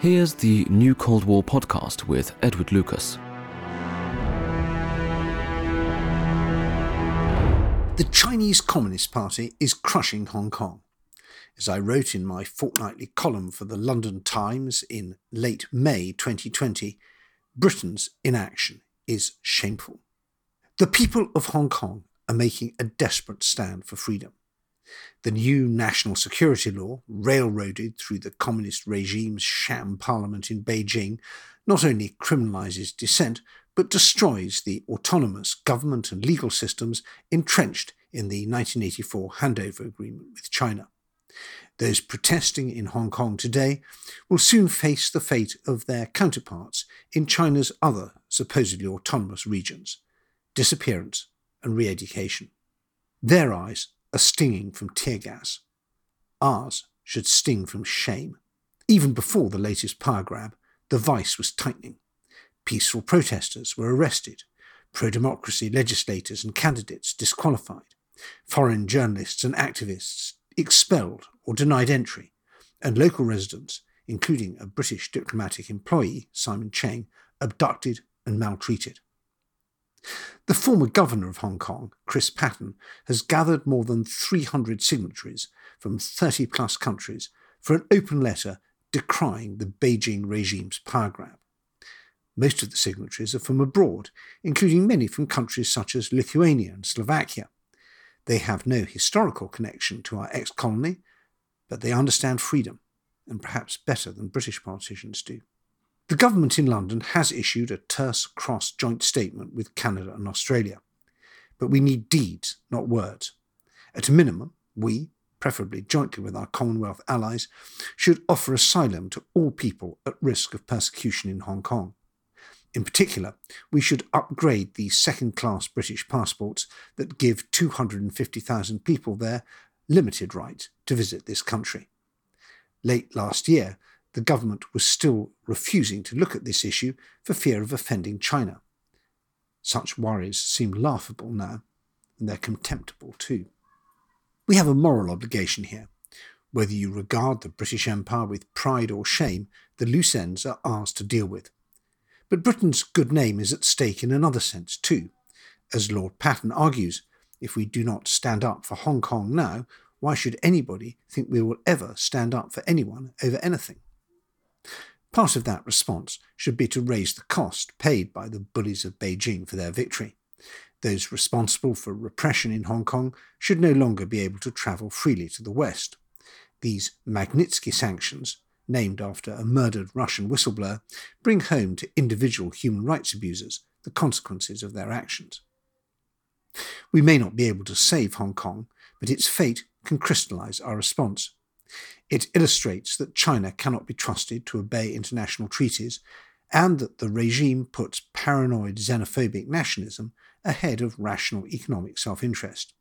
Here's the New Cold War podcast with Edward Lucas. The Chinese Communist Party is crushing Hong Kong. As I wrote in my fortnightly column for the London Times in late May 2020, Britain's inaction is shameful. The people of Hong Kong are making a desperate stand for freedom. The new national security law, railroaded through the communist regime's sham parliament in Beijing, not only criminalises dissent, but destroys the autonomous government and legal systems entrenched in the 1984 handover agreement with China. Those protesting in Hong Kong today will soon face the fate of their counterparts in China's other supposedly autonomous regions disappearance, and re education. Their eyes are stinging from tear gas. Ours should sting from shame. Even before the latest power grab, the vice was tightening. Peaceful protesters were arrested, pro democracy legislators and candidates disqualified, foreign journalists and activists expelled or denied entry, and local residents, including a British diplomatic employee, Simon Cheng, abducted and maltreated. The former governor of Hong Kong, Chris Patten, has gathered more than 300 signatories from 30 plus countries for an open letter decrying the Beijing regime's power grab. Most of the signatories are from abroad, including many from countries such as Lithuania and Slovakia. They have no historical connection to our ex colony, but they understand freedom, and perhaps better than British politicians do. The government in London has issued a terse cross joint statement with Canada and Australia. But we need deeds, not words. At a minimum, we, preferably jointly with our Commonwealth allies, should offer asylum to all people at risk of persecution in Hong Kong. In particular, we should upgrade the second class British passports that give 250,000 people there limited right to visit this country. Late last year, the government was still refusing to look at this issue for fear of offending China. Such worries seem laughable now, and they're contemptible too. We have a moral obligation here. Whether you regard the British Empire with pride or shame, the loose ends are ours to deal with. But Britain's good name is at stake in another sense too. As Lord Patten argues, if we do not stand up for Hong Kong now, why should anybody think we will ever stand up for anyone over anything? Part of that response should be to raise the cost paid by the bullies of Beijing for their victory. Those responsible for repression in Hong Kong should no longer be able to travel freely to the West. These Magnitsky sanctions, named after a murdered Russian whistleblower, bring home to individual human rights abusers the consequences of their actions. We may not be able to save Hong Kong, but its fate can crystallize our response. It illustrates that China cannot be trusted to obey international treaties and that the regime puts paranoid xenophobic nationalism ahead of rational economic self interest.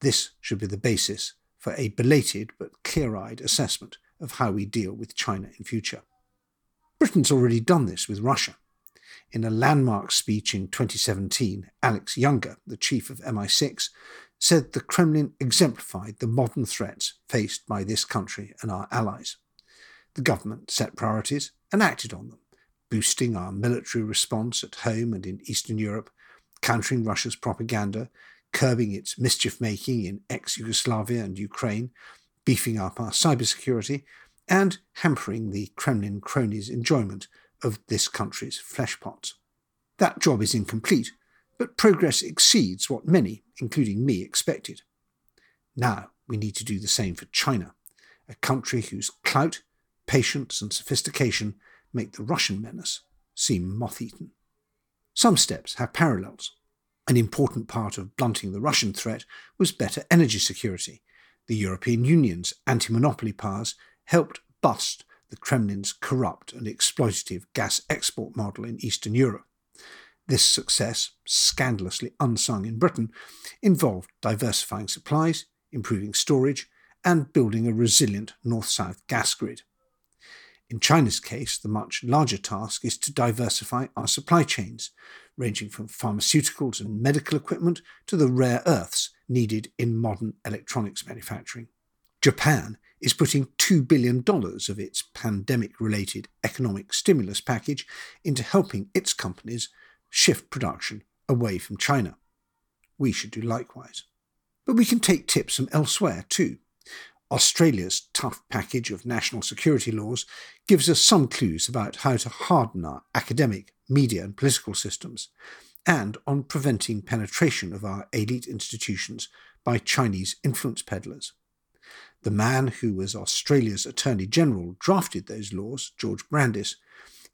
This should be the basis for a belated but clear eyed assessment of how we deal with China in future. Britain's already done this with Russia. In a landmark speech in 2017, Alex Younger, the chief of MI6, said the Kremlin exemplified the modern threats faced by this country and our allies. The government set priorities and acted on them, boosting our military response at home and in Eastern Europe, countering Russia's propaganda, curbing its mischief making in ex Yugoslavia and Ukraine, beefing up our cybersecurity, and hampering the Kremlin cronies' enjoyment of this country's fleshpots. That job is incomplete but progress exceeds what many, including me, expected. Now we need to do the same for China, a country whose clout, patience, and sophistication make the Russian menace seem moth eaten. Some steps have parallels. An important part of blunting the Russian threat was better energy security. The European Union's anti monopoly powers helped bust the Kremlin's corrupt and exploitative gas export model in Eastern Europe. This success, scandalously unsung in Britain, involved diversifying supplies, improving storage, and building a resilient north south gas grid. In China's case, the much larger task is to diversify our supply chains, ranging from pharmaceuticals and medical equipment to the rare earths needed in modern electronics manufacturing. Japan is putting $2 billion of its pandemic related economic stimulus package into helping its companies shift production away from China. We should do likewise. But we can take tips from elsewhere too. Australia's tough package of national security laws gives us some clues about how to harden our academic, media, and political systems, and on preventing penetration of our elite institutions by Chinese influence peddlers. The man who was Australia's Attorney General drafted those laws, George Brandis,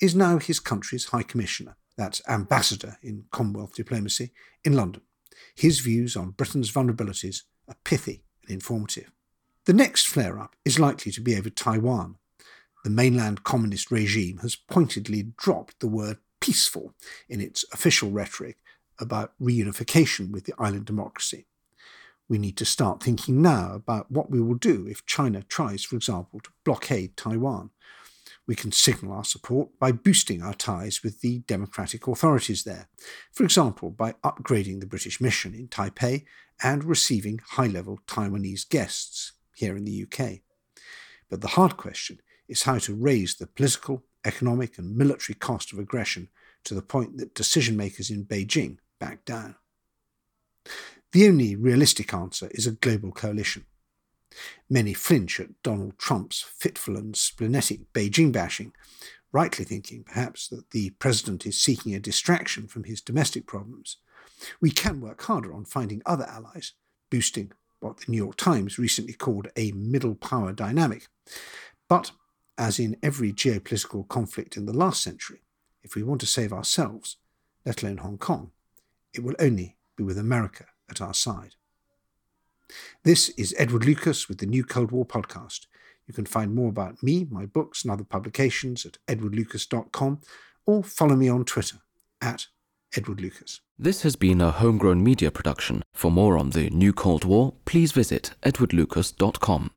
is now his country's High Commissioner, that's Ambassador in Commonwealth diplomacy, in London. His views on Britain's vulnerabilities are pithy and informative. The next flare up is likely to be over Taiwan. The mainland communist regime has pointedly dropped the word peaceful in its official rhetoric about reunification with the island democracy. We need to start thinking now about what we will do if China tries, for example, to blockade Taiwan. We can signal our support by boosting our ties with the democratic authorities there, for example, by upgrading the British mission in Taipei and receiving high level Taiwanese guests here in the UK. But the hard question is how to raise the political, economic, and military cost of aggression to the point that decision makers in Beijing back down. The only realistic answer is a global coalition. Many flinch at Donald Trump's fitful and splenetic Beijing bashing, rightly thinking, perhaps, that the president is seeking a distraction from his domestic problems. We can work harder on finding other allies, boosting what the New York Times recently called a middle power dynamic. But, as in every geopolitical conflict in the last century, if we want to save ourselves, let alone Hong Kong, it will only be with America at our side. This is Edward Lucas with the New Cold War podcast. You can find more about me, my books, and other publications at edwardlucas.com or follow me on Twitter at Edward Lucas. This has been a homegrown media production. For more on the new Cold War, please visit edwardlucas.com.